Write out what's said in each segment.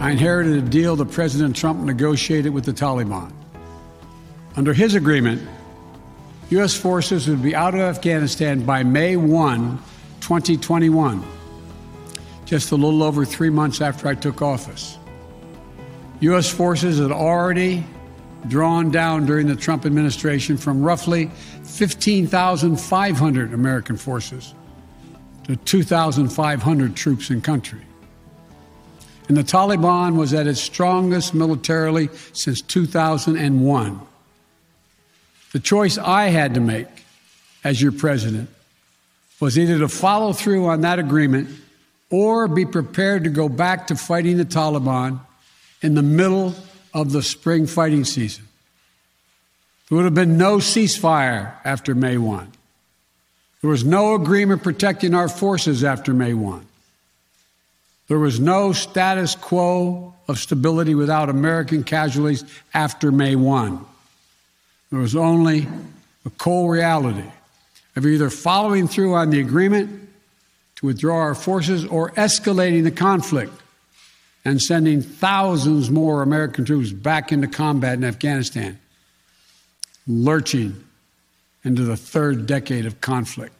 I inherited a deal that President Trump negotiated with the Taliban. Under his agreement, U.S. forces would be out of Afghanistan by May 1, 2021, just a little over three months after I took office. U.S. forces had already drawn down during the Trump administration from roughly 15,500 American forces to 2,500 troops in country. And the Taliban was at its strongest militarily since 2001. The choice I had to make as your president was either to follow through on that agreement or be prepared to go back to fighting the Taliban in the middle of the spring fighting season. There would have been no ceasefire after May 1. There was no agreement protecting our forces after May 1. There was no status quo of stability without American casualties after May 1. There was only a cold reality of either following through on the agreement to withdraw our forces or escalating the conflict and sending thousands more American troops back into combat in Afghanistan, lurching into the third decade of conflict.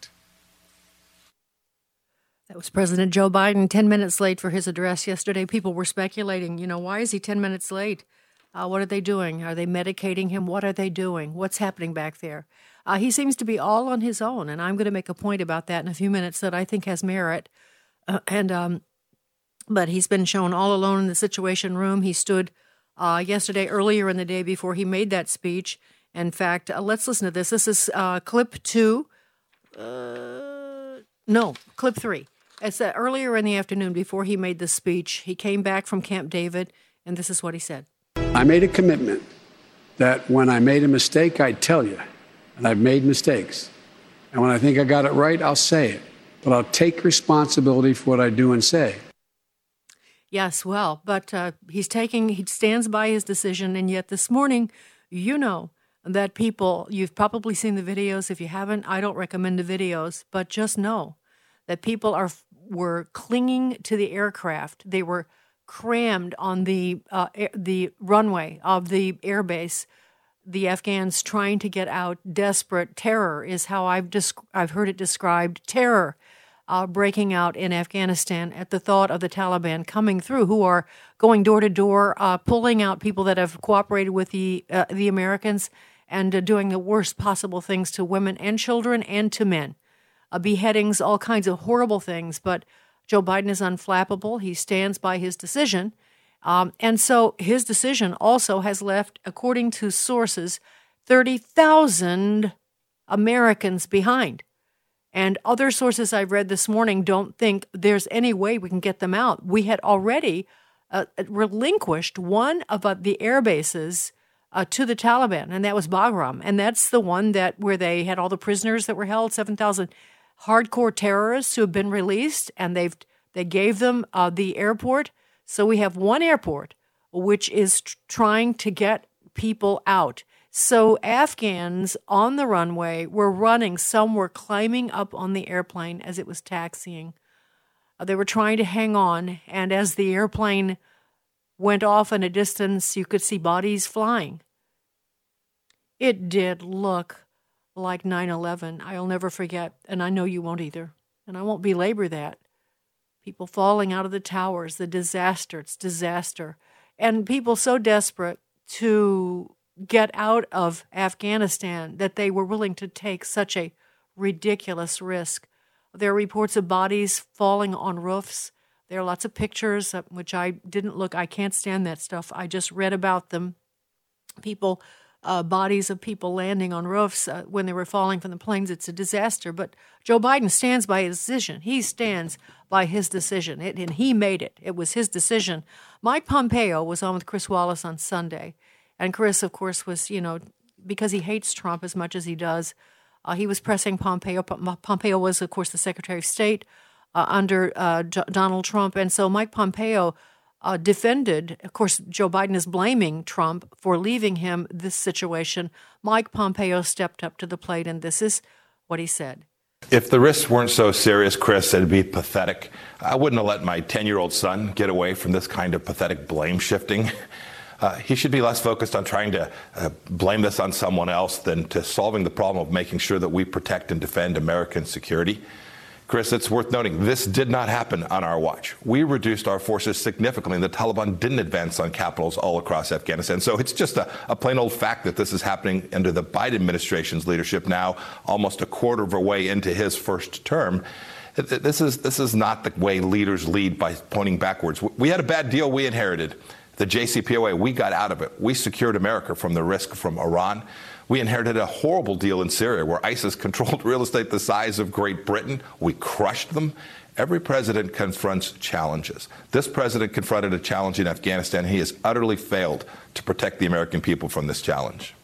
That was President Joe Biden 10 minutes late for his address yesterday. People were speculating, you know, why is he 10 minutes late? Uh, what are they doing? Are they medicating him? What are they doing? What's happening back there? Uh, he seems to be all on his own, and I'm going to make a point about that in a few minutes that I think has merit. Uh, and um, but he's been shown all alone in the Situation Room. He stood uh, yesterday, earlier in the day, before he made that speech. In fact, uh, let's listen to this. This is uh, clip two. no, clip three. It's that earlier in the afternoon before he made the speech, he came back from Camp David, and this is what he said. I made a commitment that when I made a mistake, I'd tell you. And I've made mistakes. And when I think I got it right, I'll say it. But I'll take responsibility for what I do and say. Yes, well, but uh, he's taking, he stands by his decision. And yet this morning, you know that people, you've probably seen the videos. If you haven't, I don't recommend the videos, but just know that people are were clinging to the aircraft. They were crammed on the uh, air, the runway of the airbase. The Afghans trying to get out, desperate terror is how I've desc- I've heard it described. Terror uh, breaking out in Afghanistan at the thought of the Taliban coming through, who are going door to door, uh, pulling out people that have cooperated with the uh, the Americans and uh, doing the worst possible things to women and children and to men uh, beheadings, all kinds of horrible things. But Joe Biden is unflappable. He stands by his decision. Um, and so his decision also has left, according to sources, 30,000 Americans behind. And other sources I've read this morning don't think there's any way we can get them out. We had already uh, relinquished one of uh, the air bases uh, to the Taliban, and that was Bagram. And that's the one that where they had all the prisoners that were held, 7,000 hardcore terrorists who have been released, and they've they gave them uh, the airport. So we have one airport which is tr- trying to get people out. So Afghans on the runway were running. Some were climbing up on the airplane as it was taxiing. Uh, they were trying to hang on, and as the airplane went off in a distance, you could see bodies flying. It did look like 9 11. I'll never forget, and I know you won't either. And I won't belabor that. People falling out of the towers, the disaster, it's disaster. And people so desperate to get out of Afghanistan that they were willing to take such a ridiculous risk. There are reports of bodies falling on roofs. There are lots of pictures, uh, which I didn't look. I can't stand that stuff. I just read about them. People, uh, bodies of people landing on roofs uh, when they were falling from the planes. It's a disaster. But Joe Biden stands by his decision. He stands by his decision, it, and he made it. It was his decision. Mike Pompeo was on with Chris Wallace on Sunday. And Chris, of course, was, you know, because he hates Trump as much as he does, uh, he was pressing Pompeo. Pompeo was, of course, the Secretary of State uh, under uh, J- Donald Trump. And so Mike Pompeo uh, defended, of course, Joe Biden is blaming Trump for leaving him this situation. Mike Pompeo stepped up to the plate, and this is what he said. If the risks weren't so serious, Chris, it'd be pathetic. I wouldn't have let my 10 year old son get away from this kind of pathetic blame shifting. Uh, he should be less focused on trying to uh, blame this on someone else than to solving the problem of making sure that we protect and defend American security. Chris, it's worth noting this did not happen on our watch. We reduced our forces significantly, and the Taliban didn't advance on capitals all across Afghanistan. So it's just a, a, plain old fact that this is happening under the Biden administration's leadership now, almost a quarter of a way into his first term. This is, this is not the way leaders lead by pointing backwards. We had a bad deal we inherited. The JCPOA, we got out of it. We secured America from the risk from Iran. We inherited a horrible deal in Syria where ISIS controlled real estate the size of Great Britain. We crushed them. Every president confronts challenges. This president confronted a challenge in Afghanistan. He has utterly failed to protect the American people from this challenge.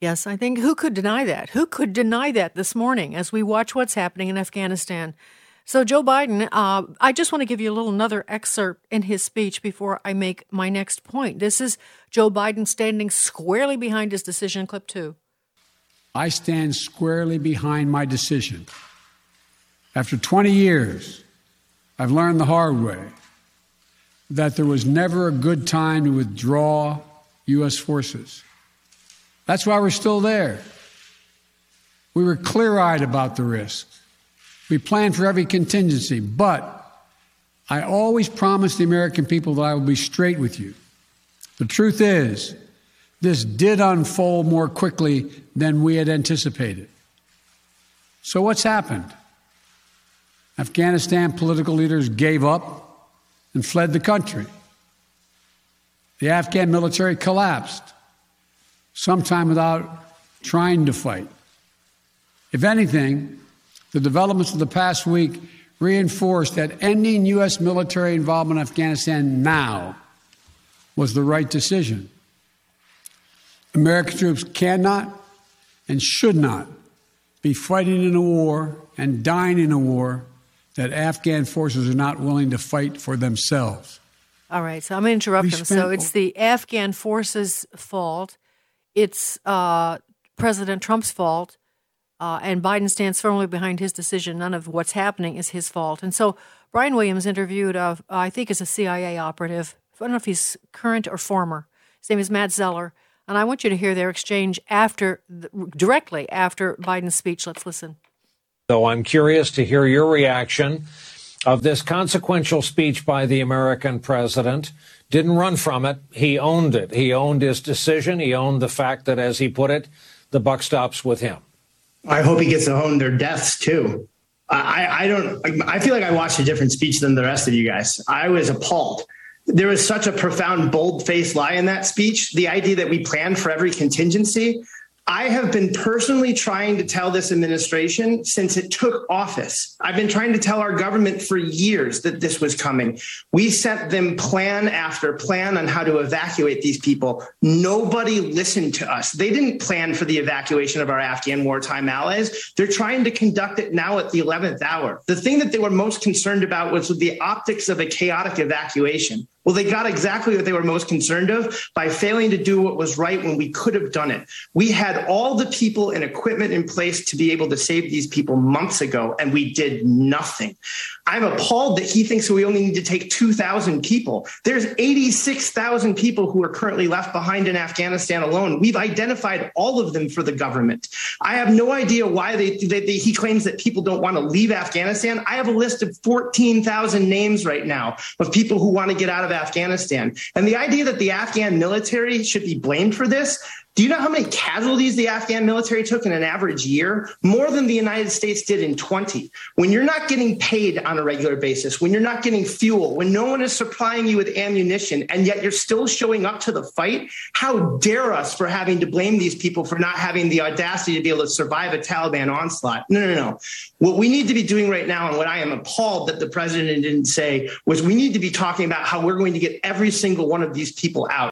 Yes, I think who could deny that? Who could deny that this morning as we watch what's happening in Afghanistan? So, Joe Biden, uh, I just want to give you a little another excerpt in his speech before I make my next point. This is Joe Biden standing squarely behind his decision, clip two. I stand squarely behind my decision. After 20 years, I've learned the hard way that there was never a good time to withdraw U.S. forces. That's why we're still there. We were clear eyed about the risks. We plan for every contingency, but I always promise the American people that I will be straight with you. The truth is, this did unfold more quickly than we had anticipated. So, what's happened? Afghanistan political leaders gave up and fled the country. The Afghan military collapsed, sometime without trying to fight. If anything, the developments of the past week reinforced that ending U.S. military involvement in Afghanistan now was the right decision. American troops cannot and should not be fighting in a war and dying in a war that Afghan forces are not willing to fight for themselves. All right, so I'm going to interrupt him. So it's the Afghan forces' fault. It's uh, President Trump's fault uh, and Biden stands firmly behind his decision. None of what's happening is his fault. And so Brian Williams interviewed, uh, I think, is a CIA operative. I don't know if he's current or former. His name is Matt Zeller. And I want you to hear their exchange after, directly after Biden's speech. Let's listen. So I'm curious to hear your reaction of this consequential speech by the American president. Didn't run from it. He owned it. He owned his decision. He owned the fact that, as he put it, the buck stops with him. I hope he gets to own their deaths too. I, I don't. I feel like I watched a different speech than the rest of you guys. I was appalled. There was such a profound, bold-faced lie in that speech. The idea that we planned for every contingency. I have been personally trying to tell this administration since it took office. I've been trying to tell our government for years that this was coming. We sent them plan after plan on how to evacuate these people. Nobody listened to us. They didn't plan for the evacuation of our Afghan wartime allies. They're trying to conduct it now at the 11th hour. The thing that they were most concerned about was the optics of a chaotic evacuation. Well, they got exactly what they were most concerned of by failing to do what was right when we could have done it. We had all the people and equipment in place to be able to save these people months ago, and we did nothing. I'm appalled that he thinks we only need to take 2,000 people. There's 86,000 people who are currently left behind in Afghanistan alone. We've identified all of them for the government. I have no idea why they, they, they, he claims that people don't want to leave Afghanistan. I have a list of 14,000 names right now of people who want to get out of Afghanistan. And the idea that the Afghan military should be blamed for this, Do you know how many casualties the Afghan military took in an average year? More than the United States did in 20. When you're not getting paid on a regular basis, when you're not getting fuel, when no one is supplying you with ammunition, and yet you're still showing up to the fight, how dare us for having to blame these people for not having the audacity to be able to survive a Taliban onslaught? No, no, no. What we need to be doing right now, and what I am appalled that the president didn't say, was we need to be talking about how we're going to get every single one of these people out.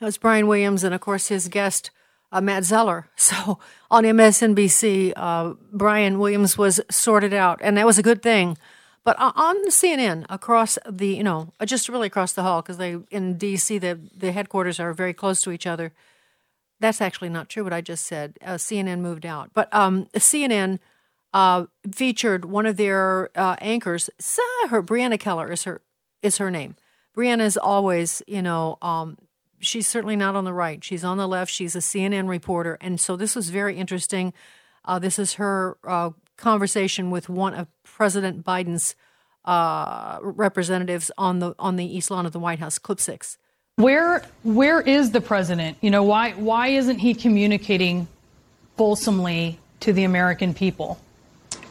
That was Brian Williams, and of course, his guest, uh, Matt Zeller. So on MSNBC, uh, Brian Williams was sorted out, and that was a good thing. But on CNN, across the, you know, uh, just really across the hall, because they in D.C. the the headquarters are very close to each other. That's actually not true. What I just said. Uh, CNN moved out, but um, CNN uh, featured one of their uh, anchors. Her Brianna Keilar is her is her name. Brianna is always, you know, um, she's certainly not on the right. She's on the left. She's a CNN reporter. And so this was very interesting. Uh, this is her uh, conversation with one of President Biden's uh, representatives on the on the east lawn of the White House. Clip six. Where where is the president? You know why why isn't he communicating fulsomely to the American people?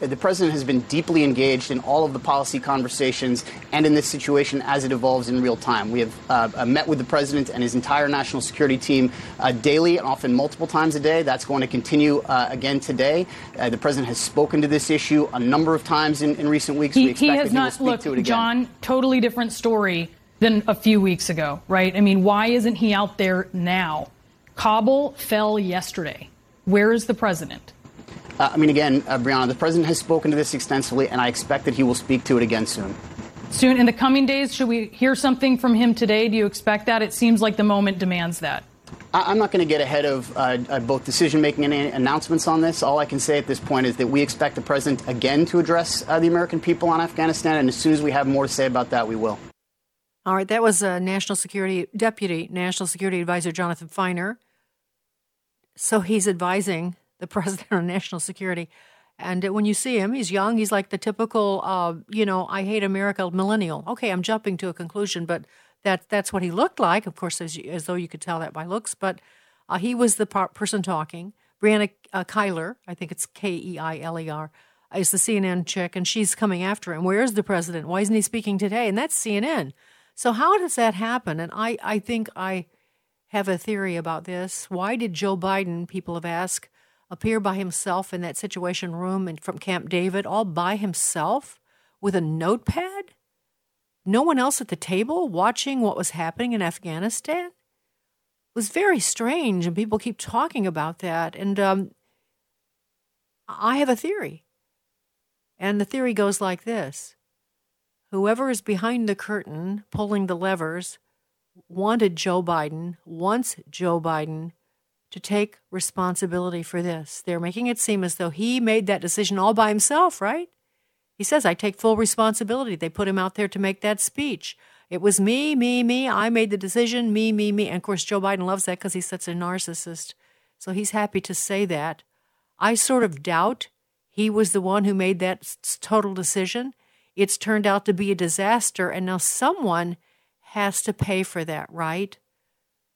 The president has been deeply engaged in all of the policy conversations and in this situation as it evolves in real time. We have uh, met with the president and his entire national security team uh, daily and often multiple times a day. That's going to continue uh, again today. Uh, the president has spoken to this issue a number of times in, in recent weeks. He, he has not. He look, John, totally different story than a few weeks ago, right? I mean, why isn't he out there now? Kabul fell yesterday. Where is the president? Uh, I mean, again, uh, Brianna, the president has spoken to this extensively, and I expect that he will speak to it again soon. Soon, in the coming days, should we hear something from him today? Do you expect that? It seems like the moment demands that. I- am not going to get ahead of uh, uh both decision making and announcements on this. All I can say at this point is that we expect the president again to address uh, the American people on Afghanistan, and as soon as we have more to say about that, we will. All right, that was uh, National Security Deputy National Security Advisor Jonathan Finer. So he's advising the president on national security. And when you see him, he's young. He's like the typical, uh, you know, I hate America millennial. Okay, I'm jumping to a conclusion, but that that's what he looked like. Of course, as, as though you could tell that by looks. But uh, he was the par- person talking. Brianna uh, Keilar, I think it's K E I L E R, is the CNN chick, and she's coming after him. Where is the president? Why isn't he speaking today? And that's CNN. So how does that happen? And I, I think I have a theory about this. Why did Joe Biden, people have asked, appear by himself in that situation room and from Camp David, all by himself with a notepad? No one else at the table watching what was happening in Afghanistan? It was very strange, and people keep talking about that. And um, I have a theory. And the theory goes like this Whoever is behind the curtain pulling the levers wanted Joe Biden, wants Joe Biden to take responsibility for this. They're making it seem as though he made that decision all by himself, right? He says, I take full responsibility. They put him out there to make that speech. It was me, me, me. I made the decision, me, me, me. And of course, Joe Biden loves that because he's such a narcissist. So he's happy to say that. I sort of doubt he was the one who made that total decision. It's turned out to be a disaster, and now someone has to pay for that, right?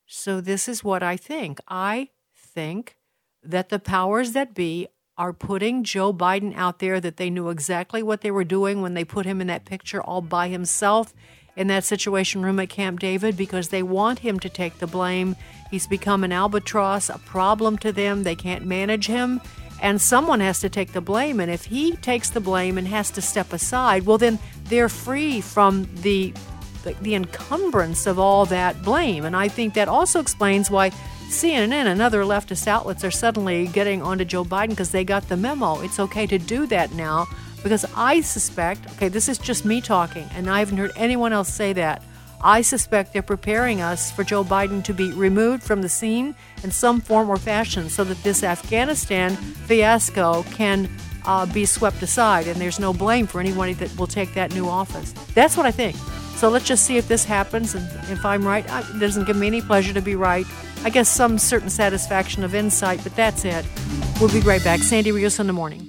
So, this is what I think. I think that the powers that be are putting Joe Biden out there, that they knew exactly what they were doing when they put him in that picture all by himself in that situation room at Camp David because they want him to take the blame. He's become an albatross, a problem to them. They can't manage him. And someone has to take the blame. And if he takes the blame and has to step aside, well, then they're free from the the, encumbrance of all that blame. And I think that also explains why CNN and other leftist outlets are suddenly getting onto Joe Biden because they got the memo. It's okay to do that now because I suspect, okay, this is just me talking, and I haven't heard anyone else say that. I suspect they're preparing us for Joe Biden to be removed from the scene in some form or fashion so that this Afghanistan fiasco can uh, be swept aside and there's no blame for anybody that will take that new office. That's what I think. So let's just see if this happens. And if I'm right, it doesn't give me any pleasure to be right. I guess some certain satisfaction of insight, but that's it. We'll be right back. Sandy Rios in the morning.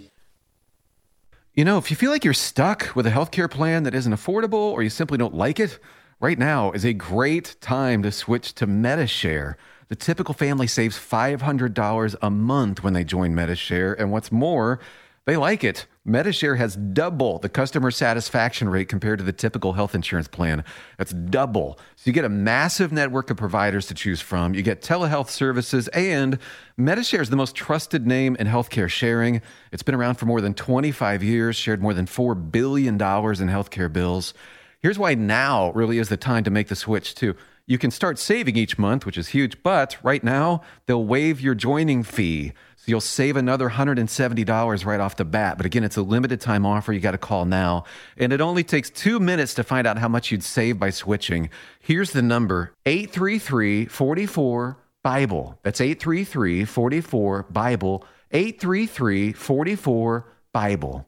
You know, if you feel like you're stuck with a healthcare plan that isn't affordable or you simply don't like it, right now is a great time to switch to Medi-Share The typical family saves $500 a month when they join Medi-Share. And what's more, they like it. Medi-Share has double the customer satisfaction rate compared to the typical health insurance plan. That's double. So you get a massive network of providers to choose from. You get telehealth services, and Medi-Share is the most trusted name in healthcare sharing. It's been around for more than 25 years, shared more than $4 billion in healthcare bills. Here's why now really is the time to make the switch, too. You can start saving each month, which is huge, but right now they'll waive your joining fee. So you'll save another $170 right off the bat. But again, it's a limited time offer. You got to call now. And it only takes two minutes to find out how much you'd save by switching. Here's the number 833 44 Bible. That's 833 44 Bible. 833 44 Bible.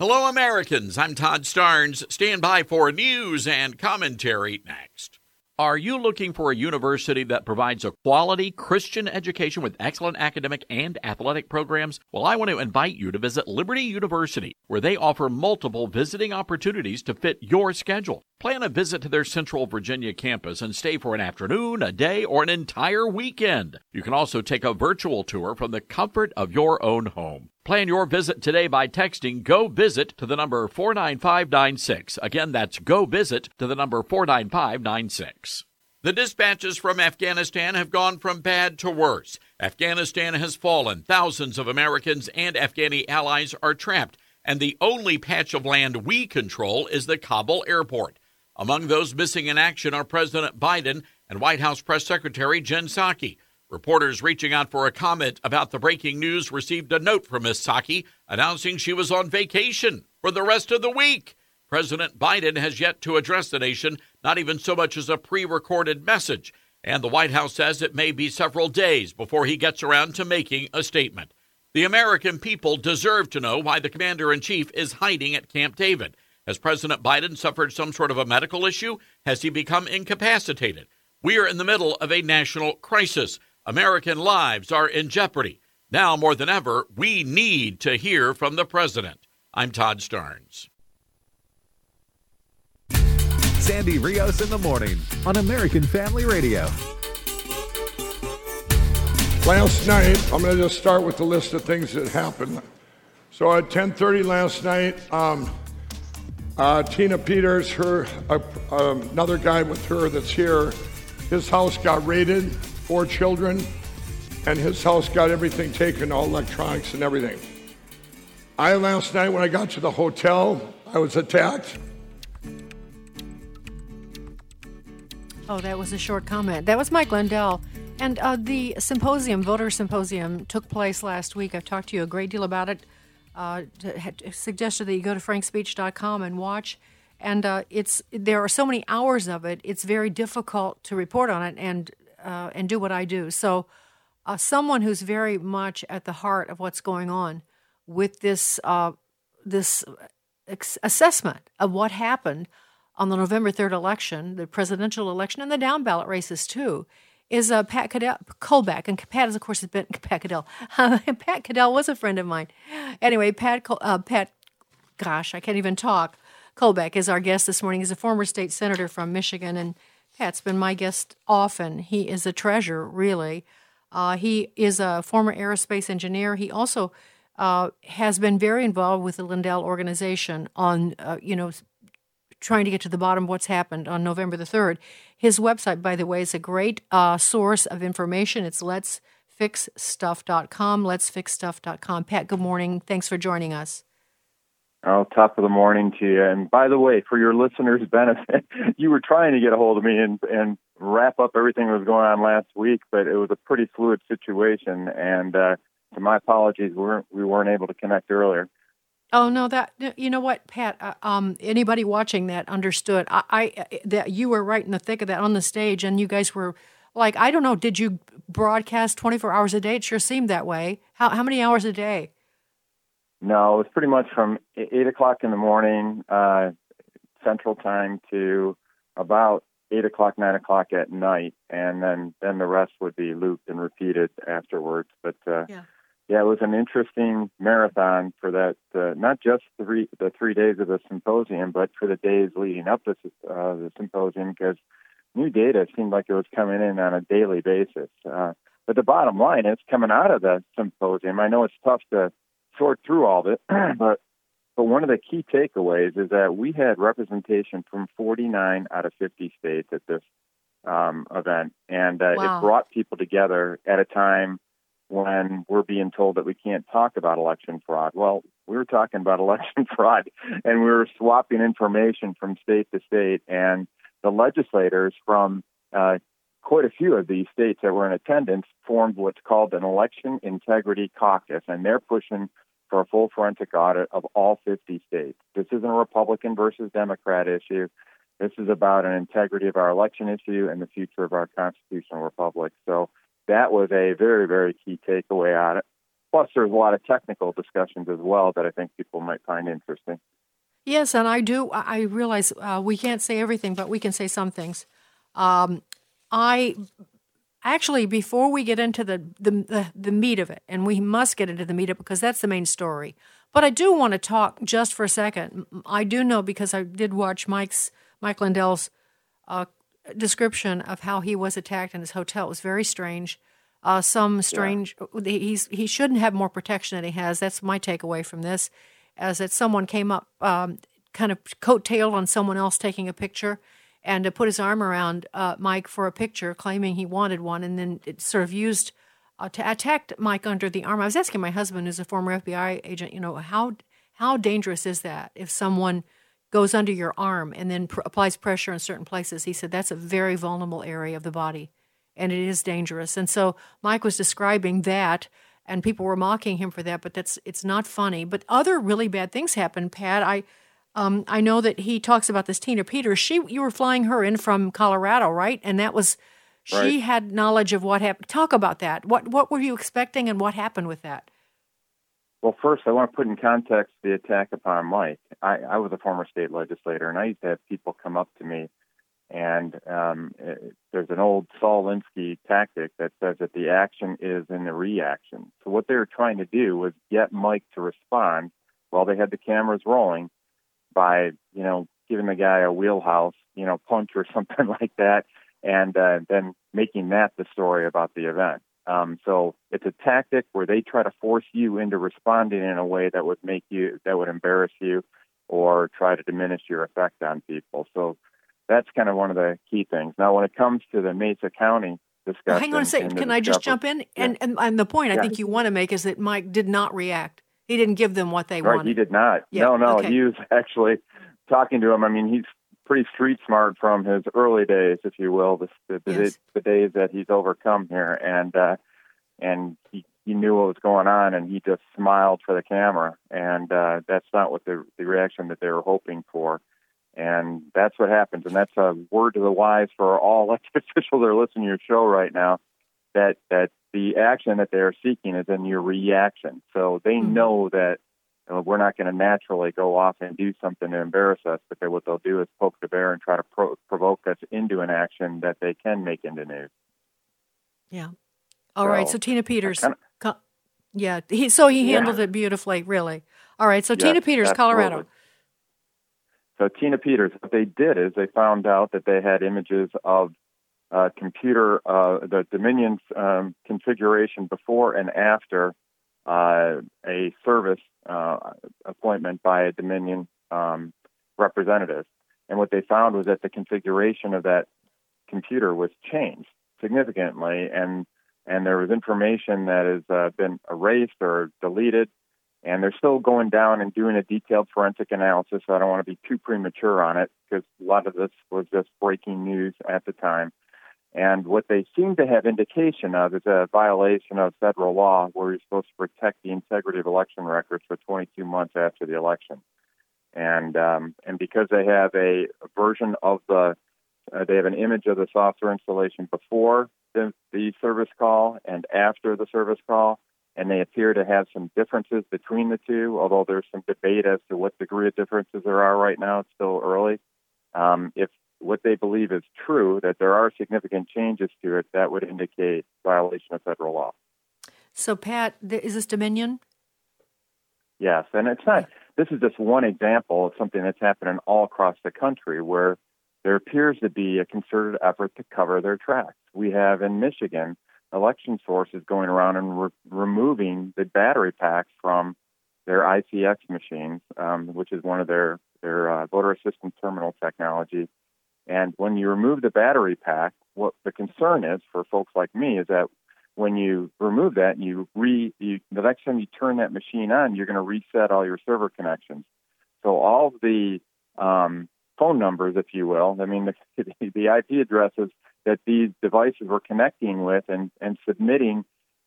Hello, Americans. I'm Todd Starnes. Stand by for news and commentary next. Are you looking for a university that provides a quality Christian education with excellent academic and athletic programs? Well, I want to invite you to visit Liberty University, where they offer multiple visiting opportunities to fit your schedule. Plan a visit to their Central Virginia campus and stay for an afternoon, a day, or an entire weekend. You can also take a virtual tour from the comfort of your own home. Plan your visit today by texting Go Visit to the number 49596. Again, that's Go Visit to the number 49596. The dispatches from Afghanistan have gone from bad to worse. Afghanistan has fallen. Thousands of Americans and Afghani allies are trapped, and the only patch of land we control is the Kabul airport. Among those missing in action are President Biden and White House Press Secretary Jen Psaki. Reporters reaching out for a comment about the breaking news received a note from Ms. Psaki announcing she was on vacation for the rest of the week. President Biden has yet to address the nation, not even so much as a pre recorded message. And the White House says it may be several days before he gets around to making a statement. The American people deserve to know why the commander in chief is hiding at Camp David. Has President Biden suffered some sort of a medical issue? Has he become incapacitated? We are in the middle of a national crisis. American lives are in jeopardy. Now more than ever, we need to hear from the president. I'm Todd Starnes. Sandy Rios in the morning on American Family Radio. Last night, I'm going to just start with the list of things that happened. So at 10:30 last night, um, uh, Tina Peters, her uh, uh, another guy with her that's here, his house got raided, four children, and his house got everything taken, all electronics and everything. I last night when I got to the hotel, I was attacked. Oh, that was a short comment. That was Mike Lindell. And uh, the symposium, voter symposium, took place last week. I've talked to you a great deal about it. Uh, suggested that you go to frankspeech.com and watch. And uh, it's there are so many hours of it. It's very difficult to report on it and uh, and do what I do. So, uh, someone who's very much at the heart of what's going on with this uh, this assessment of what happened on the November third election, the presidential election, and the down ballot races too, is uh, Pat Caddell, Colbeck, and Pat, is, of course, has been Pat Caddell. Pat Caddell was a friend of mine. Anyway, Pat, uh, Pat, gosh, I can't even talk. Colbeck is our guest this morning. He's a former state senator from Michigan, and Pat's been my guest often. He is a treasure, really. Uh, he is a former aerospace engineer. He also uh, has been very involved with the Lindell organization on, uh, you know, trying to get to the bottom of what's happened on November the 3rd. His website, by the way, is a great uh, source of information. It's letsfixstuff.com, letsfixstuff.com. Pat, good morning. Thanks for joining us. Oh, top of the morning to you. And by the way, for your listeners' benefit, you were trying to get a hold of me and, and wrap up everything that was going on last week, but it was a pretty fluid situation. And uh, to my apologies, we weren't, we weren't able to connect earlier. Oh no, that you know what, Pat. Uh, um, anybody watching that understood. I, I that you were right in the thick of that on the stage, and you guys were like, I don't know, did you broadcast twenty four hours a day? It sure seemed that way. How how many hours a day? No, it was pretty much from eight o'clock in the morning uh, Central Time to about eight o'clock, nine o'clock at night, and then then the rest would be looped and repeated afterwards. But uh, yeah. yeah, it was an interesting marathon for that. Uh, not just three the three days of the symposium, but for the days leading up to uh, the symposium, because new data seemed like it was coming in on a daily basis. Uh, but the bottom line is coming out of the symposium. I know it's tough to sort through all of it, but but one of the key takeaways is that we had representation from 49 out of 50 states at this um, event, and uh, wow. it brought people together at a time when we're being told that we can't talk about election fraud. Well, we were talking about election fraud, and we were swapping information from state to state, and the legislators from uh, quite a few of these states that were in attendance formed what's called an election integrity caucus, and they're pushing for a full forensic audit of all 50 states. This isn't a Republican versus Democrat issue. This is about an integrity of our election issue and the future of our constitutional republic. So that was a very, very key takeaway on it. Plus, there's a lot of technical discussions as well that I think people might find interesting. Yes, and I do. I realize uh, we can't say everything, but we can say some things. Um, I actually, before we get into the, the, the, the, meat of it, and we must get into the meat of it because that's the main story. But I do want to talk just for a second. I do know because I did watch Mike's Mike Lindell's uh, description of how he was attacked in his hotel. It was very strange. Uh, some strange. Yeah. He's he shouldn't have more protection than he has. That's my takeaway from this, as that someone came up, um, kind of coattailed on someone else taking a picture and to put his arm around uh, Mike for a picture, claiming he wanted one, and then it sort of used uh, to attack Mike under the arm. I was asking my husband, who's a former FBI agent, you know, how how dangerous is that if someone goes under your arm and then pr- applies pressure in certain places? He said that's a very vulnerable area of the body, and it is dangerous. And so Mike was describing that. And people were mocking him for that, but that's it's not funny. But other really bad things happened, Pat. I um, I know that he talks about this Tina Peters. She, you were flying her in from Colorado, right? And that was, she right. had knowledge of what happened. Talk about that. What what were you expecting, and what happened with that? Well, first, I want to put in context the attack upon Mike. I, I was a former state legislator, and I used to have people come up to me, and um, it, eh, there's an old Saul Alinsky tactic that says that the action is in the reaction. So what they were trying to do was get Mike to respond while they had the cameras rolling by you know giving the guy a wheelhouse you know punch or something like that, and uh, then making that the story about the event. Um, so it's a tactic where they try to force you into responding in a way that would make you that would embarrass you or try to diminish your effect on people. So that's kind of one of the key things. Now, when it comes to the Mesa County discussion, hang on a second. Can I just jump in? Yeah. And, and, and the point I think you want to make is that Mike did not react. He didn't give them what they right, wanted. He did not. Yeah. No, no. Okay. He was actually talking to him. I mean, he's pretty street smart from his early days, if you will, the the, yes. the days that he's overcome here, and uh, and he he knew what was going on, and he just smiled for the camera, and uh, that's not what the the reaction that they were hoping for. And that's what happens, and that's a word to the wise for all elected officials that are listening to your show right now. That that the action that they are seeking is in your reaction. So they mm-hmm. know that we're not going to naturally go off and do something to embarrass us, but what they'll do is poke the bear and try to pro- provoke us into an action that they can make into news. Yeah. All so, right. So Tina Peters. Kinda, yeah. He, so he handled yeah. it beautifully, really. All right. So yes, Tina Peters, absolutely. Colorado. So Tina Peters, what they did is they found out that they had images of uh, computer, uh, the Dominion um, configuration before and after uh, a service uh, appointment by a Dominion um, representative. And what they found was that the configuration of that computer was changed significantly, and and there was information that has uh, been erased or deleted, and they're still going down and doing a detailed forensic analysis. So I don't want to be too premature on it because a lot of this was just breaking news at the time. And what they seem to have indication of is a violation of federal law where you're supposed to protect the integrity of election records for 22 months after the election. And um, and because they have a, version of the, uh, they have an image of the software installation before the, the service call and after the service call, and they appear to have some differences between the two. Although there's some debate as to what degree of differences there are right now, it's still early. Um, if what they believe is true, that there are significant changes to it, that would indicate violation of federal law. So, Pat, is this Dominion? Yes, and it's not. This is just one example of something that's happening all across the country where there appears to be a concerted effort to cover their tracks. We have in Michigan election sources going around and re- removing the battery packs from their ICX machines, um, which is one of their their uh, voter assistance terminal technology. And when you remove the battery pack, what the concern is for folks like me is that when you remove that and you re you, the next time you turn that machine on, you're going to reset all your server connections. So all the um, phone numbers, if you will, I mean the, the IP addresses that these devices were connecting with and, and submitting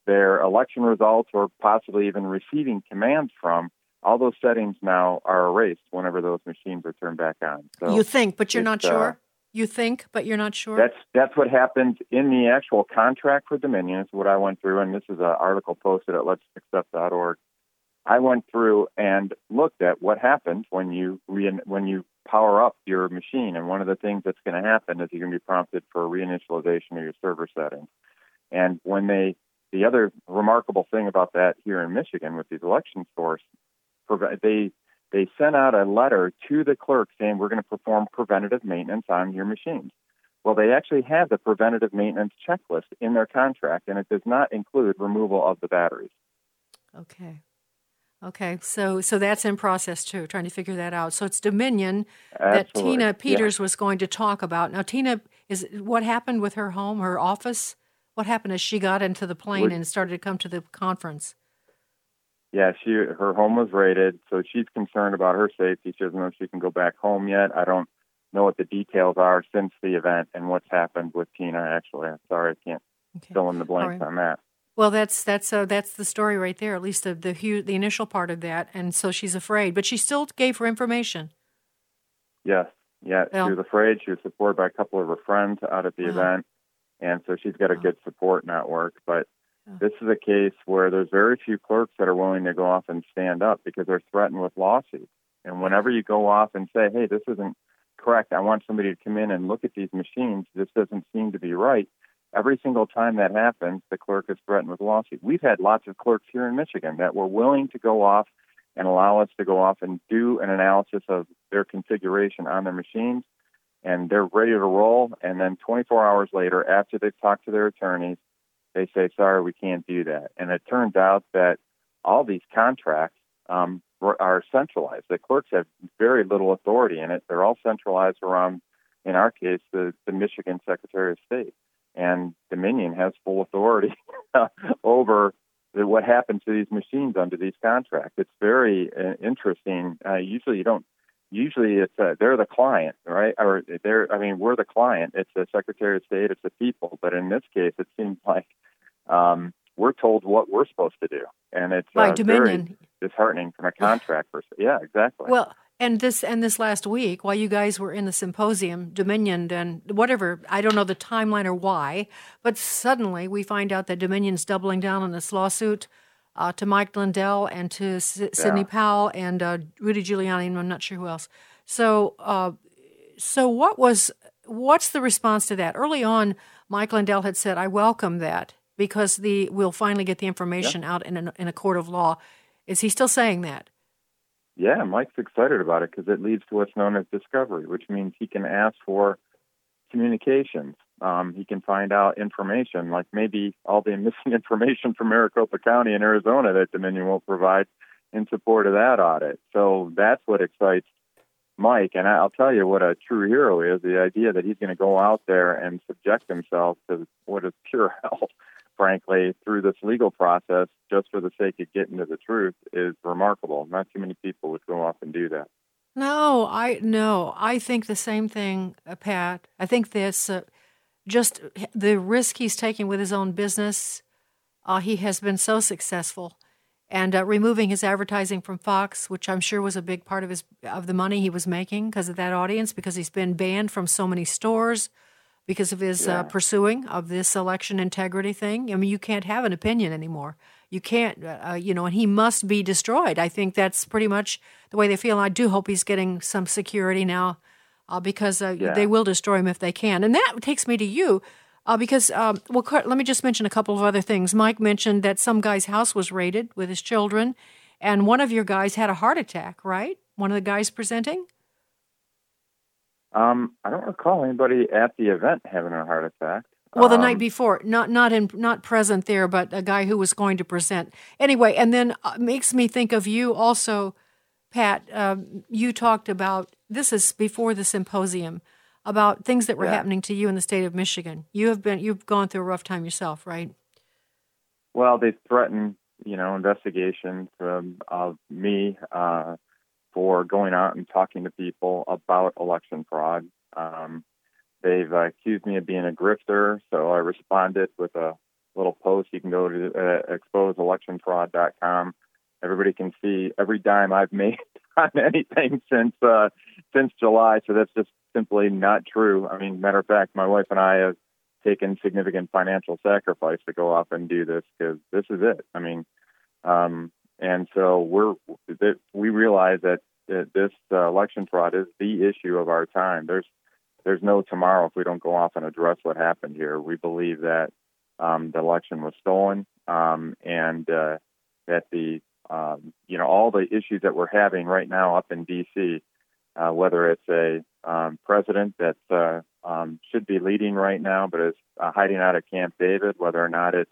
their election results or possibly even receiving commands from, all those settings now are erased whenever those machines are turned back on. So you think, but you're not sure. Uh, you think, but you're not sure. That's that's what happened in the actual contract for Dominion. Is what I went through, and this is an article posted at letsaccept.org. I went through and looked at what happens when you re- when you power up your machine, and one of the things that's going to happen is you're going to be prompted for a reinitialization of your server settings. And when they, the other remarkable thing about that here in Michigan with these election stores, they they sent out a letter to the clerk saying we're going to perform preventative maintenance on your machines. Well, they actually have the preventative maintenance checklist in their contract, and it does not include removal of the batteries. Okay. Okay, so so that's in process too, trying to figure that out. So it's Dominion Absolutely. that Tina Peters yeah. was going to talk about. Now, Tina, is what happened with her home, her office? What happened as she got into the plane and started to come to the conference? Yeah, she her home was raided, so she's concerned about her safety. She doesn't know if she can go back home yet. I don't know what the details are since the event and what's happened with Tina. Actually, I'm sorry, I can't okay. fill in the blanks right. on that. Well, that's that's uh, that's the story right there. At least the the, the initial part of that, and so she's afraid, but she still gave her information. Yes, yeah, well, she was afraid. She was supported by a couple of her friends out at the uh-huh. event, and so she's got a good support network. But this is a case where there's very few clerks that are willing to go off and stand up because they're threatened with lawsuits. And whenever you go off and say, hey, this isn't correct, I want somebody to come in and look at these machines, this doesn't seem to be right. Every single time that happens, the clerk is threatened with lawsuit. We've had lots of clerks here in Michigan that were willing to go off and allow us to go off and do an analysis of their configuration on their machines, and they're ready to roll. And then 24 hours later, after they've talked to their attorneys, they say, sorry, we can't do that. And it turns out that all these contracts um, are centralized. The clerks have very little authority in it. They're all centralized around, in our case, the, the Michigan Secretary of State. And Dominion has full authority over what happens to these machines under these contracts. It's very uh, interesting. Uh, usually, you don't. Usually, it's uh, they're the client, right? Or they're. I mean, we're the client. It's the Secretary of State. It's the people. But in this case, it seems like um, we're told what we're supposed to do, and it's uh, Dominion. very disheartening from a contract perspective. Yeah, exactly. Well, and this and this last week, while you guys were in the symposium, Dominion and whatever I don't know the timeline or why, but suddenly we find out that Dominion's doubling down on this lawsuit. Uh, to Mike Lindell and to S- yeah. Sidney Powell and uh, Rudy Giuliani, and I'm not sure who else. So, uh, so what was what's the response to that? Early on, Mike Lindell had said, "I welcome that." because the we'll finally get the information yeah. out in a, in a court of law. Is he still saying that? Yeah, Mike's excited about it because it leads to what's known as discovery, which means he can ask for communications. Um, he can find out information, like maybe all the missing information from Maricopa County in Arizona that Dominion won't provide in support of that audit. So that's what excites Mike. And I'll tell you what a true hero is the idea that he's going to go out there and subject himself to what is pure hell, frankly, through this legal process just for the sake of getting to the truth is remarkable. Not too many people would go off and do that. No, I no, I think the same thing, uh, Pat. I think this uh, just the risk he's taking with his own business. Uh, he has been so successful, and uh, removing his advertising from Fox, which I'm sure was a big part of his of the money he was making because of that audience, because he's been banned from so many stores because of his uh, pursuing of this election integrity thing. I mean, you can't have an opinion anymore. You can't, uh, you know, and he must be destroyed. I think that's pretty much the way they feel. And I do hope he's getting some security now uh, because uh, Yeah. they will destroy him if they can. And that takes me to you. Uh, because, um, well, let me just mention a couple of other things. Mike mentioned that some guy's house was raided with his children, and one of your guys had a heart attack, right? One of the guys presenting? Um, I don't recall anybody at the event having a heart attack. Well, the Um, night before, not not in not present there, but a guy who was going to present anyway. And then uh, makes me think of you also, Pat. Um, you talked about this is before the symposium about things that were Yeah. happening to you in the state of Michigan. You have been you've gone through a rough time yourself, right? Well, they threatened, you know, investigation from of me uh, for going out and talking to people about election fraud. Um, they've uh, accused me of being a grifter, so I responded with a little post. You can go to uh, exposeelectionfraud.com. Everybody can see every dime I've made on anything since uh, since July. So that's just simply not true. I mean, matter of fact, my wife and I have taken significant financial sacrifice to go off and do this because this is it. I mean, um, and so we're we realize that, this uh, election fraud is the issue of our time. There's there's no tomorrow if we don't go off and address what happened here. We believe that um, the election was stolen um, and uh, that the um, you know all the issues that we're having right now up in D.C. Uh, whether it's a um, president that uh, um, should be leading right now but is uh, hiding out at Camp David, whether or not it's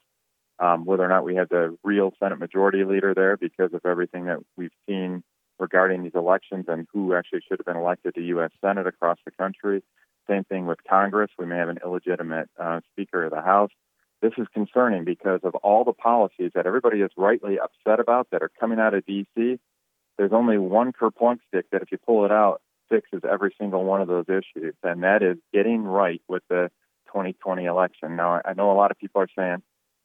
um, whether or not we have the real Senate Majority Leader there because of everything that we've seen regarding these elections and who actually should have been elected to U.S. Senate across the country. Same thing with Congress. We may have an illegitimate uh, Speaker of the House. This is concerning because of all the policies that everybody is rightly upset about that are coming out of D.C. There's only one kerplunk stick that, if you pull it out, fixes every single one of those issues, and that is getting right with the 2020 election. Now, I know a lot of people are saying,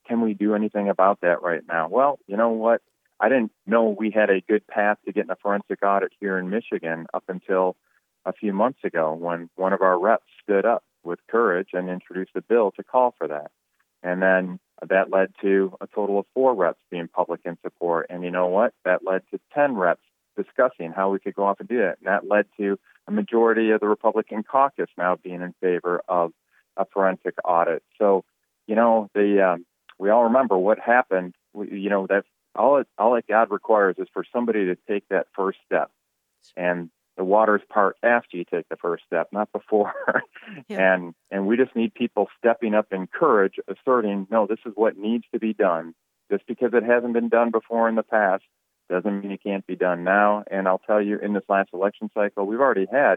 can we do anything about that right now? Well, you know what? I didn't know we had a good path to getting a forensic audit here in Michigan up until a few months ago when one of our reps stood up with courage and introduced a bill to call for that. And then that led to a total of four reps being public in support. And you know what? That led to 10 reps discussing how we could go off and do that. And that led to a majority of the Republican caucus now being in favor of a forensic audit. So, you know, the um, we all remember what happened. We, you know, that's all it, all that God requires is for somebody to take that first step. And the waters part after you take the first step, not before. And and we just need people stepping up in courage, asserting, no, this is what needs to be done. Just because it hasn't been done before in the past doesn't mean it can't be done now. And I'll tell you, in this last election cycle, we've already had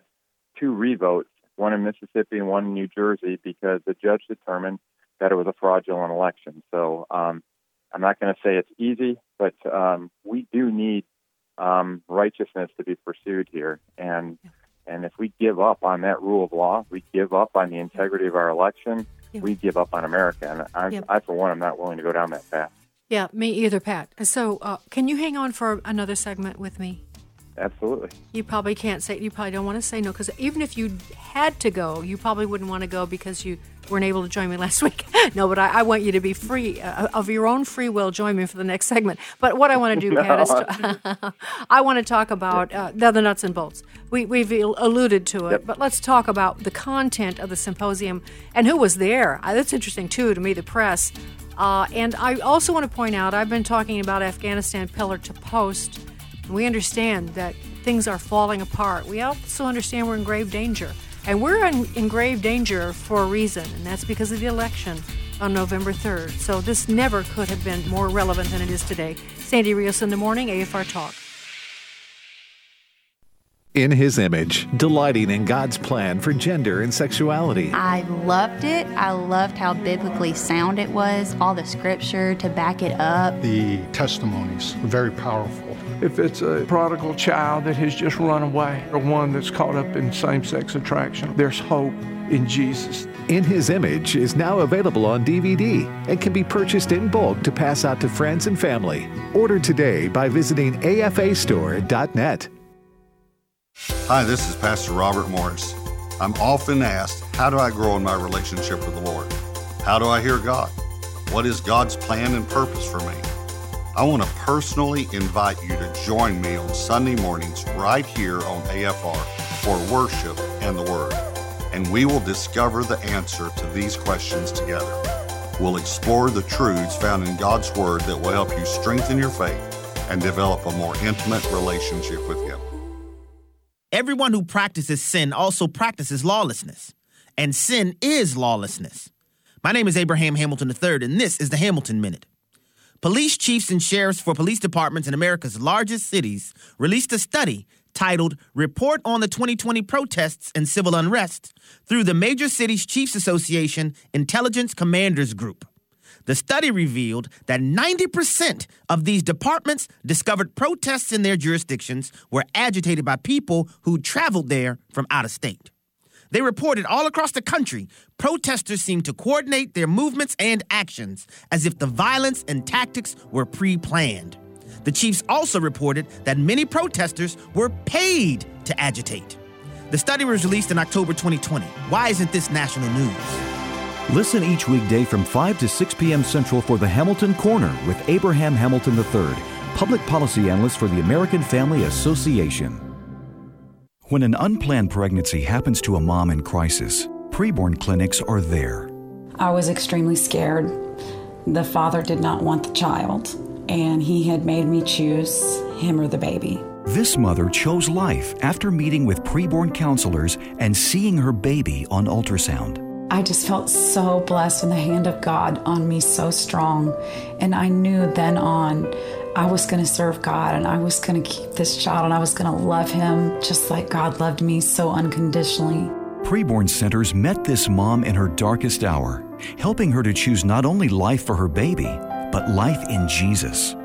two revotes, one in Mississippi and one in New Jersey, because the judge determined that it was a fraudulent election. So um, I'm not going to say it's easy, but um, we do need um, righteousness to be pursued here. And and if we give up on that rule of law, we give up on the integrity of our election, we give up on America. And I. I, for one, am not willing to go down that path. Yeah, me either, Pat. So, uh, can you hang on for another segment with me? Absolutely. You probably can't say. You probably don't want to say no because even if you had to go, you probably wouldn't want to go because you weren't able to join me last week. no, but I, I want you to be free uh, of your own free will. Join me for the next segment. But what I want to do, Pat, is to, I want to talk about uh, the other nuts and bolts. We, we've alluded to it, but let's talk about the content of the symposium and who was there. Uh, that's interesting too to me, the press. Uh, and I also want to point out, I've been talking about Afghanistan pillar to post. We understand that things are falling apart. We also understand we're in grave danger. And we're in, in grave danger for a reason, and that's because of the election on November 3rd. So this never could have been more relevant than it is today. Sandy Rios in the morning, AFR Talk. In his image, delighting in God's plan for gender and sexuality. I loved it. I loved how biblically sound it was, all the scripture to back it up. The testimonies were very powerful. If it's a prodigal child that has just run away, or one that's caught up in same sex attraction, there's hope in Jesus. In His Image is now available on DVD and can be purchased in bulk to pass out to friends and family. Order today by visiting afastore.net. Hi, this is Pastor Robert Morris. I'm often asked, How do I grow in my relationship with the Lord? How do I hear God? What is God's plan and purpose for me? I want to personally invite you to join me on Sunday mornings right here on AFR for worship and the Word. And we will discover the answer to these questions together. We'll explore the truths found in God's Word that will help you strengthen your faith and develop a more intimate relationship with Him. Everyone who practices sin also practices lawlessness, and sin is lawlessness. My name is Abraham Hamilton III, and this is the Hamilton Minute. Police chiefs and sheriffs for police departments in America's largest cities released a study titled Report on the 2020 Protests and Civil Unrest through the Major Cities Chiefs Association Intelligence Commanders Group. The study revealed that 90% of these departments discovered protests in their jurisdictions were agitated by people who traveled there from out of state. They reported all across the country, protesters seemed to coordinate their movements and actions as if the violence and tactics were pre planned. The chiefs also reported that many protesters were paid to agitate. The study was released in October 2020. Why isn't this national news? Listen each weekday from 5 to 6 p.m. Central for the Hamilton Corner with Abraham Hamilton III, public policy analyst for the American Family Association. When an unplanned pregnancy happens to a mom in crisis, preborn clinics are there. I was extremely scared. The father did not want the child, and he had made me choose him or the baby. This mother chose life after meeting with preborn counselors and seeing her baby on ultrasound. I just felt so blessed and the hand of God on me so strong. And I knew then on I was going to serve God and I was going to keep this child and I was going to love him just like God loved me so unconditionally. Preborn Centers met this mom in her darkest hour, helping her to choose not only life for her baby, but life in Jesus.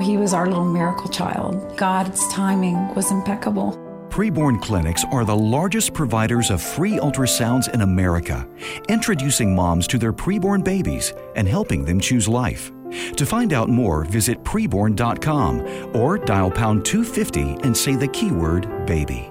He was our little miracle child. God's timing was impeccable. Preborn clinics are the largest providers of free ultrasounds in America, introducing moms to their preborn babies and helping them choose life. To find out more, visit preborn.com or dial pound 250 and say the keyword baby.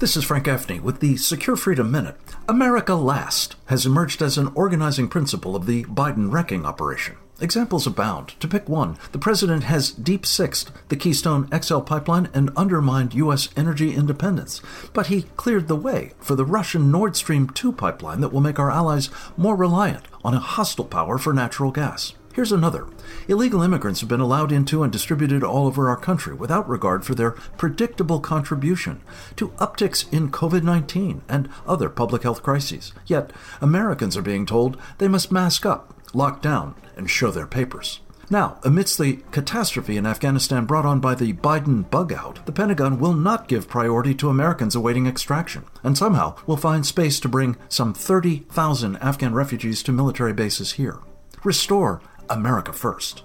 This is Frank Gaffney with the Secure Freedom Minute. America Last has emerged as an organizing principle of the Biden wrecking operation. Examples abound. To pick one, the president has deep sixed the Keystone XL pipeline and undermined U.S. energy independence. But he cleared the way for the Russian Nord Stream 2 pipeline that will make our allies more reliant on a hostile power for natural gas. Here's another. Illegal immigrants have been allowed into and distributed all over our country without regard for their predictable contribution to upticks in COVID 19 and other public health crises. Yet, Americans are being told they must mask up, lock down, and show their papers. Now, amidst the catastrophe in Afghanistan brought on by the Biden bug out, the Pentagon will not give priority to Americans awaiting extraction, and somehow will find space to bring some 30,000 Afghan refugees to military bases here. Restore America first.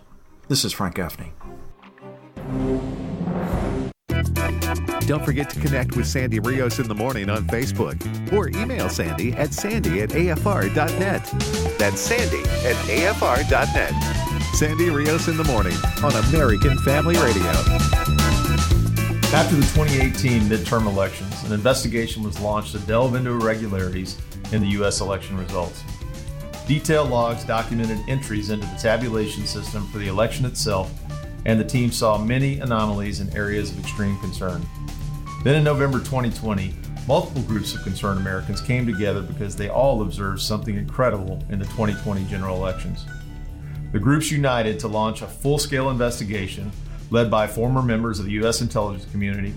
This is Frank Gaffney. Don't forget to connect with Sandy Rios in the morning on Facebook or email Sandy at sandy at afr.net. That's sandy at afr.net. Sandy Rios in the morning on American Family Radio. After the 2018 midterm elections, an investigation was launched to delve into irregularities in the U.S. election results. Detailed logs documented entries into the tabulation system for the election itself, and the team saw many anomalies in areas of extreme concern. Then in November 2020, multiple groups of concerned Americans came together because they all observed something incredible in the 2020 general elections. The groups united to launch a full scale investigation led by former members of the U.S. intelligence community,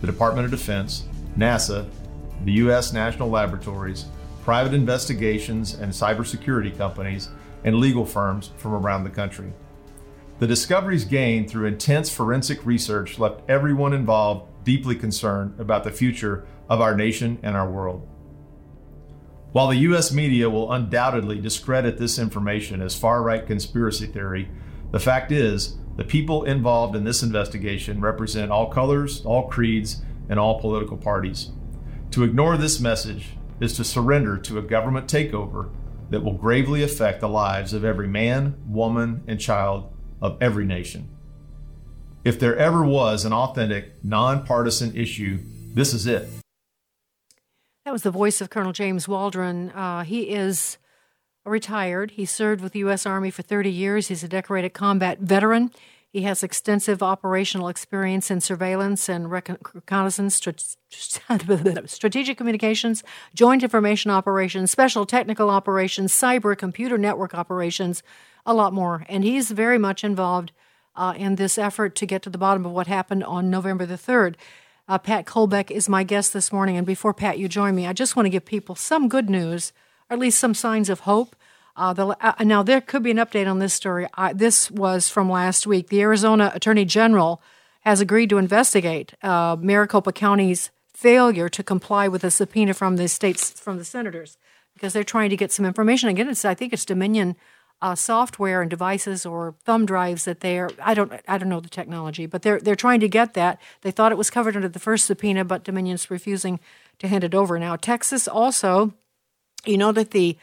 the Department of Defense, NASA, the U.S. National Laboratories, private investigations and cybersecurity companies, and legal firms from around the country. The discoveries gained through intense forensic research left everyone involved deeply concerned about the future of our nation and our world. While the U.S. media will undoubtedly discredit this information as far right conspiracy theory, the fact is the people involved in this investigation represent all colors, all creeds, and all political parties. To ignore this message is to surrender to a government takeover that will gravely affect the lives of every man, woman, and child of every nation. If there ever was an authentic, nonpartisan issue, this is it. That was the voice of Colonel James Waldron. Uh, he is retired. He served with the U.S. Army for 30 years. He's a decorated combat veteran. He has extensive operational experience in surveillance and reconnaissance, strategic communications, joint information operations, special technical operations, cyber computer network operations, a lot more. And he's very much involved uh, in this effort to get to the bottom of what happened on November the 3rd. Uh, Pat Colbeck is my guest this morning. And before, Pat, you join me, I just want to give people some good news, or at least some signs of hope. Uh, the, uh, now, there could be an update on this story. this was from last week. The Arizona Attorney General has agreed to investigate uh, Maricopa County's failure to comply with a subpoena from the states, from the senators, because they're trying to get some information. Again, it's, I think it's Dominion uh, software and devices or thumb drives that they're I don't I don't know the technology, but they're they're trying to get that. They thought it was covered under the first subpoena, but Dominion's refusing to hand it over. Now Texas also, you know that the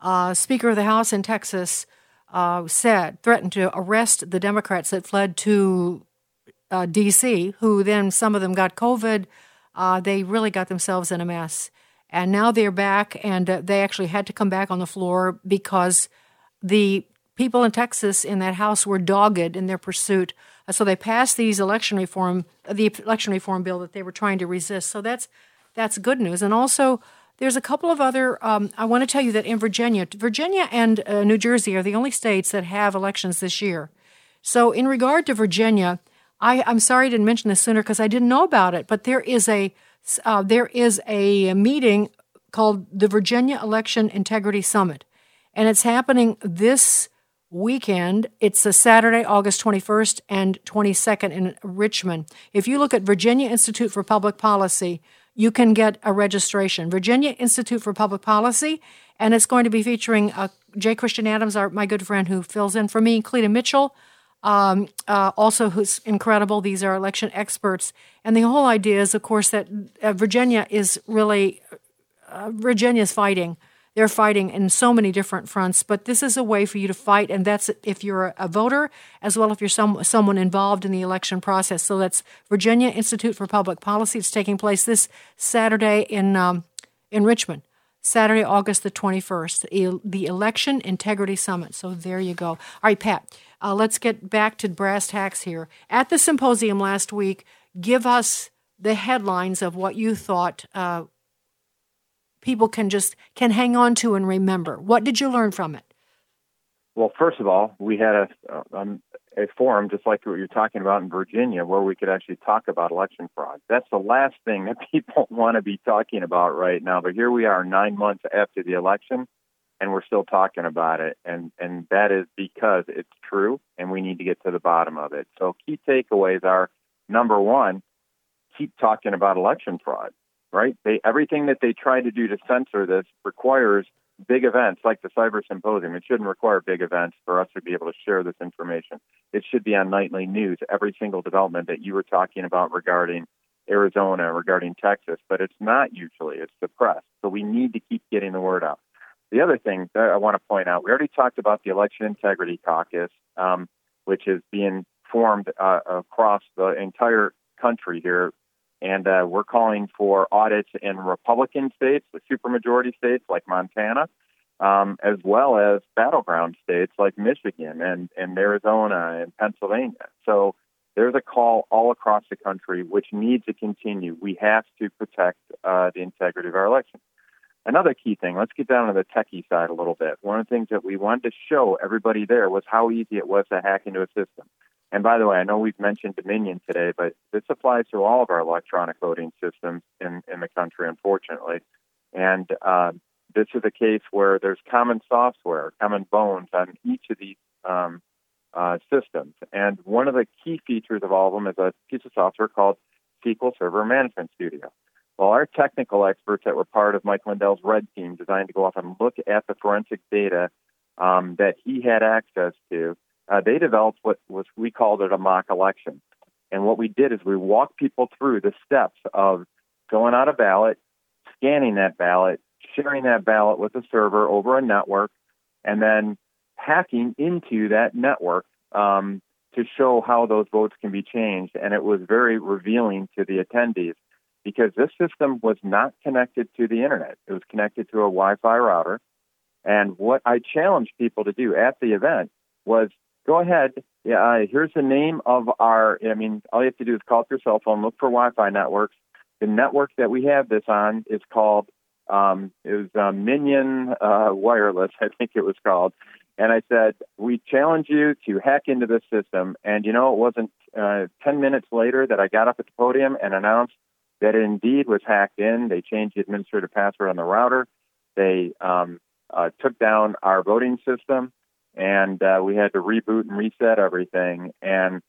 uh, Speaker of the House in Texas uh, said threatened to arrest the Democrats that fled to uh, D.C., who then some of them got COVID. Uh, they really got themselves in a mess, and now they're back, and uh, they actually had to come back on the floor because the people in Texas in that House were dogged in their pursuit. Uh, so they passed these election reform, uh, the election reform bill that they were trying to resist. So that's that's good news. And also, there's a couple of other. Um, I want to tell you that in Virginia, Virginia and uh, New Jersey are the only states that have elections this year. So in regard to Virginia, I, I'm sorry I didn't mention this sooner because I didn't know about it. But there is a uh, there is a meeting called the Virginia Election Integrity Summit and it's happening this weekend. It's a Saturday, August 21st and 22nd in Richmond. If you look at Virginia Institute for Public Policy, you can get a registration. Virginia Institute for Public Policy, and it's going to be featuring uh, J. Christian Adams, our, my good friend who fills in for me, Cleta Mitchell, um, uh, also who's incredible. These are election experts, and the whole idea is, of course, that uh, Virginia is really uh, Virginia's fighting they're fighting in so many different fronts, but this is a way for you to fight, and that's if you're a voter as well if you're some, someone involved in the election process. So that's Virginia Institute for Public Policy. It's taking place this Saturday in um, in Richmond. Saturday, August the 21st, the Election Integrity Summit. So there you go. All right, Pat, uh, let's get back to brass tacks here. At the symposium last week, give us the headlines of what you thought uh, people can just can hang on to and remember? What did you learn from it? Well, first of all, we had a a forum just like what you're talking about in Virginia, where we could actually talk about election fraud. That's the last thing that people want to be talking about right now. But here we are, nine months after the election, and we're still talking about it, and and that is because it's true, and we need to get to the bottom of it. So key takeaways are number one, keep talking about election fraud right? They everything that they try to do to censor this requires big events like the cyber symposium. It shouldn't require big events for us to be able to share this information. It should be on nightly news, every single development that you were talking about regarding Arizona, regarding Texas, but it's not usually. It's suppressed. So we need to keep getting the word out. The other thing that I want to point out, we already talked about the Election Integrity Caucus, um, which is being formed uh, across the entire country here and uh, we're calling for audits in Republican states, the supermajority states like Montana, um, as well as battleground states like Michigan and, and Arizona and Pennsylvania. So there's a call all across the country which needs to continue. We have to protect uh, the integrity of our elections. Another key thing, let's get down to the techie side a little bit. One of the things that we wanted to show everybody there was how easy it was to hack into a system. And by the way, I know we've mentioned Dominion today, but this applies to all of our electronic voting systems in, in the country, unfortunately. And uh, this is a case where there's common software, common bones on each of these um, uh, systems. And one of the key features of all of them is a piece of software called SQL Server Management Studio. Well, our technical experts that were part of Mike Lindell's Red Team designed to go off and look at the forensic data um, that he had access to, uh, they developed what was we called it a mock election. And what we did is we walked people through the steps of filling out a ballot, scanning that ballot, sharing that ballot with a server over a network, and then hacking into that network um, to show how those votes can be changed. And it was very revealing to the attendees because this system was not connected to the internet. It was connected to a Wi Fi router. And what I challenged people to do at the event was go ahead. Yeah, uh, here's the name of our, I mean, all you have to do is call up your cell phone, look for Wi Fi networks. The network that we have this on is called, um, it was uh, Minion uh, Wireless, I think it was called. And I said, we challenge you to hack into this system. And you know, it wasn't uh, 10 minutes later that I got up at the podium and announced that it indeed was hacked in. They changed the administrative password on the router. They um, uh, took down our voting system, and uh, we had to reboot and reset everything. And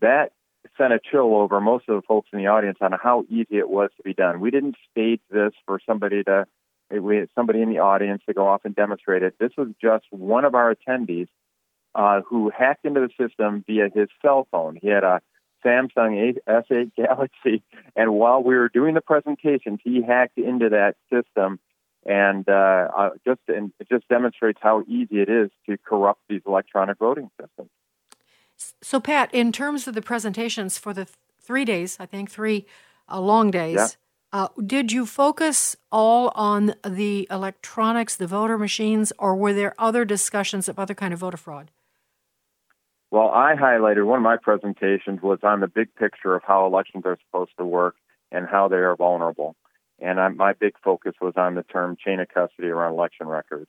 that sent a chill over most of the folks in the audience on how easy it was to be done. We didn't stage this for somebody to we had somebody in the audience to go off and demonstrate it. This was just one of our attendees uh, who hacked into the system via his cell phone. He had a Samsung S8 Galaxy, and while we were doing the presentations, he hacked into that system, and uh, just and it just demonstrates how easy it is to corrupt these electronic voting systems. So, Pat, in terms of the presentations for the th- three days, I think three uh, long days. Yeah. Uh, did you focus all on the electronics, the voter machines, or were there other discussions of other kind of voter fraud? Well, I highlighted one of my presentations was on the big picture of how elections are supposed to work and how they are vulnerable. And I, my big focus was on the term chain of custody around election records.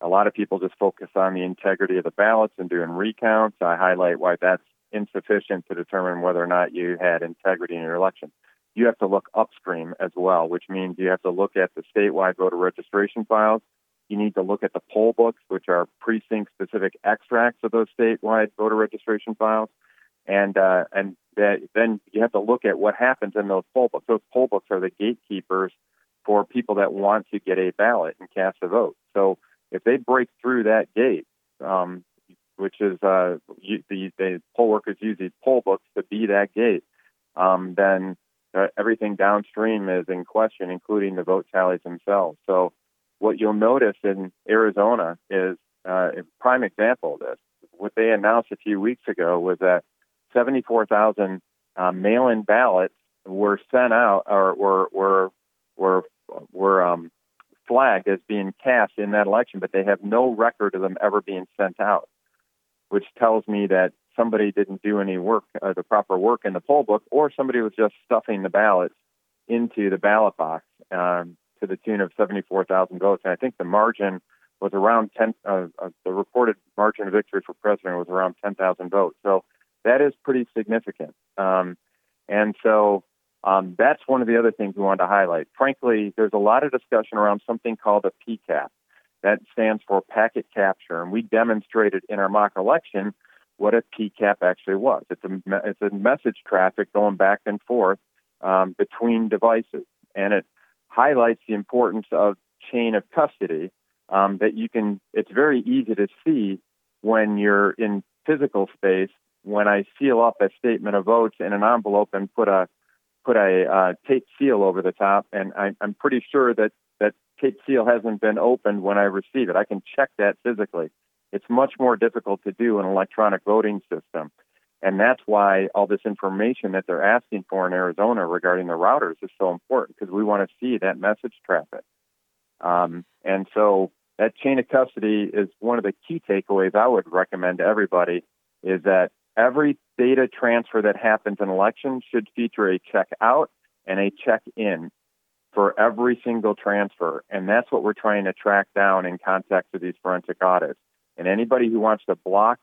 A lot of people just focus on the integrity of the ballots and doing recounts. I highlight why that's insufficient to determine whether or not you had integrity in your election. You have to look upstream as well, which means you have to look at the statewide voter registration files you need to look at the poll books, which are precinct specific extracts of those statewide voter registration files. And, uh, and that, then you have to look at what happens in those poll books. Those poll books are the gatekeepers for people that want to get a ballot and cast a vote. So if they break through that gate, um, which is uh, the, the poll workers use these poll books to be that gate, um, then uh, everything downstream is in question, including the vote tallies themselves. So what you'll notice in Arizona is uh, a prime example of this. What they announced a few weeks ago was that 74,000 uh, mail-in ballots were sent out or were were were were um, flagged as being cast in that election, but they have no record of them ever being sent out, which tells me that somebody didn't do any work, uh, the proper work in the poll book, or somebody was just stuffing the ballots into the ballot box. Um, to the tune of 74,000 votes. And I think the margin was around 10, uh, uh, the reported margin of victory for president was around 10,000 votes. So that is pretty significant. Um, and so um, that's one of the other things we wanted to highlight. Frankly, there's a lot of discussion around something called a PCAP. That stands for packet capture. And we demonstrated in our mock election what a PCAP actually was. It's a, it's a message traffic going back and forth um, between devices. And it highlights the importance of chain of custody um, that you can it's very easy to see when you're in physical space when i seal up a statement of votes in an envelope and put a put a uh, tape seal over the top and I, i'm pretty sure that that tape seal hasn't been opened when i receive it. I can check that physically. It's much more difficult to do an electronic voting system. And that's why all this information that they're asking for in Arizona regarding the routers is so important because we want to see that message traffic. Um, and so that chain of custody is one of the key takeaways I would recommend to everybody is that every data transfer that happens in elections should feature a check out and a check in for every single transfer. And that's what we're trying to track down in context of these forensic audits. And anybody who wants to block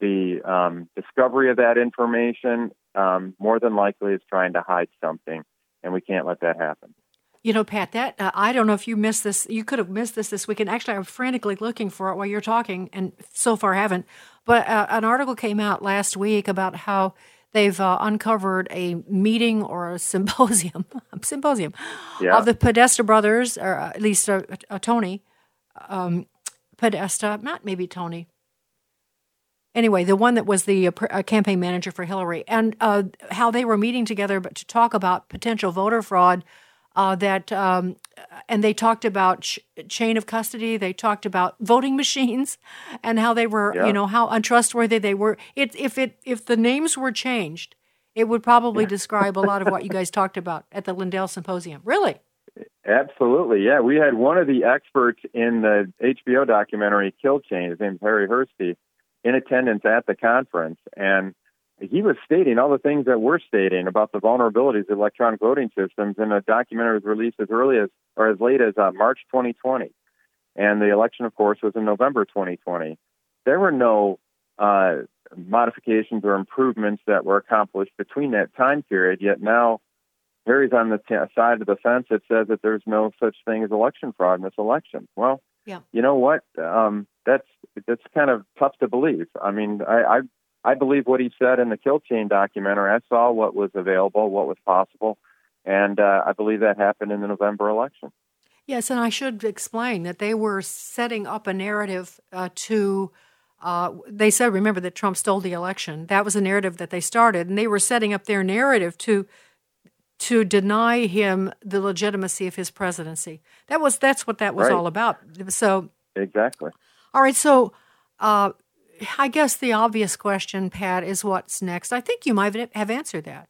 the um, discovery of that information um, more than likely is trying to hide something, and we can't let that happen. You know, Pat, that uh, I don't know if you missed this. You could have missed this this weekend. Actually, I'm frantically looking for it while you're talking, and so far haven't. But uh, an article came out last week about how they've uh, uncovered a meeting or a symposium, symposium Yeah. of the Podesta brothers, or at least uh, uh, Tony um, Podesta, not maybe Tony. Anyway, the one that was the uh, uh, campaign manager for Hillary, and uh, how they were meeting together, but to talk about potential voter fraud. Uh, that um, and they talked about ch- chain of custody. They talked about voting machines and how they were, Yeah. you know, how untrustworthy they were. It if it if the names were changed, it would probably describe a lot of what you guys talked about at the Lindell Symposium. Really? Absolutely, yeah. We had one of the experts in the HBO documentary Kill Chain, his name's Harri Hursti, in attendance at the conference, and he was stating all the things that we're stating about the vulnerabilities of electronic voting systems. And the documentary was released as early as or as late as uh, March 2020, and the election, of course, was in November 2020. There were no uh, modifications or improvements that were accomplished between that time period. Yet now Harri's on the t- side of the fence that says that there's no such thing as election fraud in this election. Well, Yeah. you know what? Um, that's that's kind of tough to believe. I mean, I, I I believe what he said in the Kill Chain documentary. I saw what was available, what was possible, and uh, I believe that happened in the November election. Yes, and I should explain that they were setting up a narrative uh, to. Uh, they said, remember, that Trump stole the election. That was a narrative that they started, and they were setting up their narrative to to deny him the legitimacy of his presidency. That was that's what that was Right. all about. So, Exactly. all right, so uh, I guess the obvious question, Pat, is what's next. I think you might have answered that.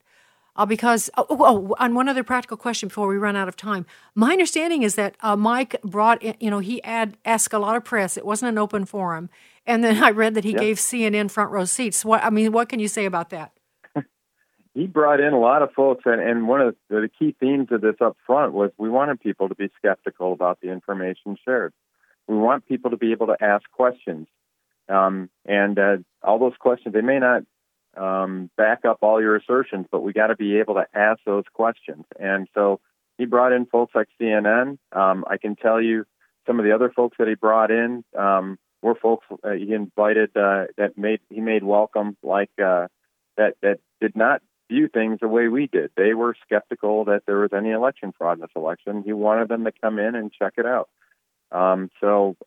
Uh, because, oh, oh, on one other practical question before we run out of time. My understanding is that uh, Mike brought, in, you know, he had asked a lot of press. It wasn't an open forum. And then I read that he Yeah. gave CNN front row seats. What I mean, what can you say about that? he brought in a lot of folks, and, and one of the, the key themes of this up front was we wanted people to be skeptical about the information shared. We want people to be able to ask questions, um, and uh, all those questions they may not um, back up all your assertions, but we got to be able to ask those questions. And so he brought in folks like CNN. Um, I can tell you some of the other folks that he brought in um, were folks uh, he invited uh, that made he made welcome, like uh, that that did not view things the way we did. They were skeptical that there was any election fraud in this election. He wanted them to come in and check it out. Um, so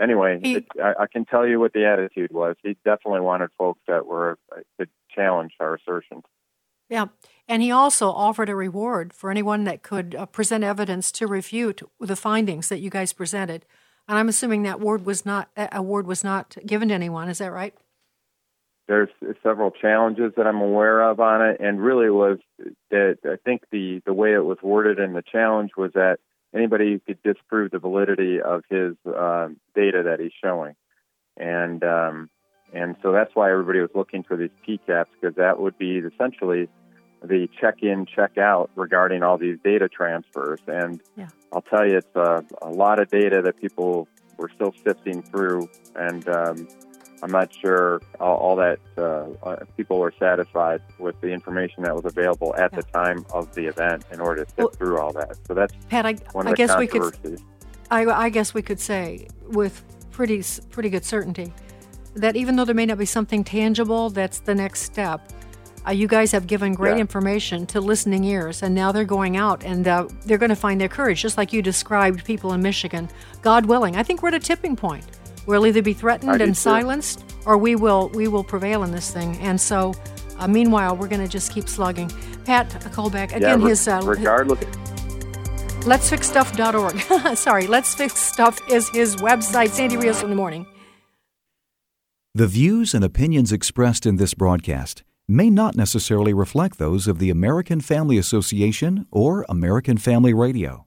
anyway, it, I, I can tell you what the attitude was. He definitely wanted folks that were uh, to challenge our assertions. Yeah. And he also offered a reward for anyone that could uh, present evidence to refute the findings that you guys presented. And I'm assuming that word was not that award was not given to anyone. Is that right? There's several challenges that I'm aware of on it, and really was that I think the the way it was worded in the challenge was that anybody who could disprove the validity of his uh, data that he's showing, and um, and so that's why everybody was looking for these PCAPs because that would be essentially the check-in, check-out regarding all these data transfers. And Yeah. I'll tell you, it's a, a lot of data that people were still sifting through, and um, I'm not sure all, all that uh, uh, people were satisfied with the information that was available at the time of the event in order to sift through all that. So that's Pat, I, one I of the guess we could controversies. I, I guess we could say with pretty pretty good certainty that even though there may not be something tangible, that's the next step. Uh, you guys have given great Yeah. information to listening ears, and now they're going out and uh, they're going to find their courage, just like you described people in Michigan. God willing, I think we're at a tipping point. We'll either be threatened do and too. silenced, or we will we will prevail in this thing. And so, uh, meanwhile, we're going to just keep slugging. Pat Colbeck, again, yeah, re- his uh, regardless. Let'sfixstuff.org. Sorry, Let's Fix Stuff is his website. Sandy Rios in the morning. The views and opinions expressed in this broadcast may not necessarily reflect those of the American Family Association or American Family Radio.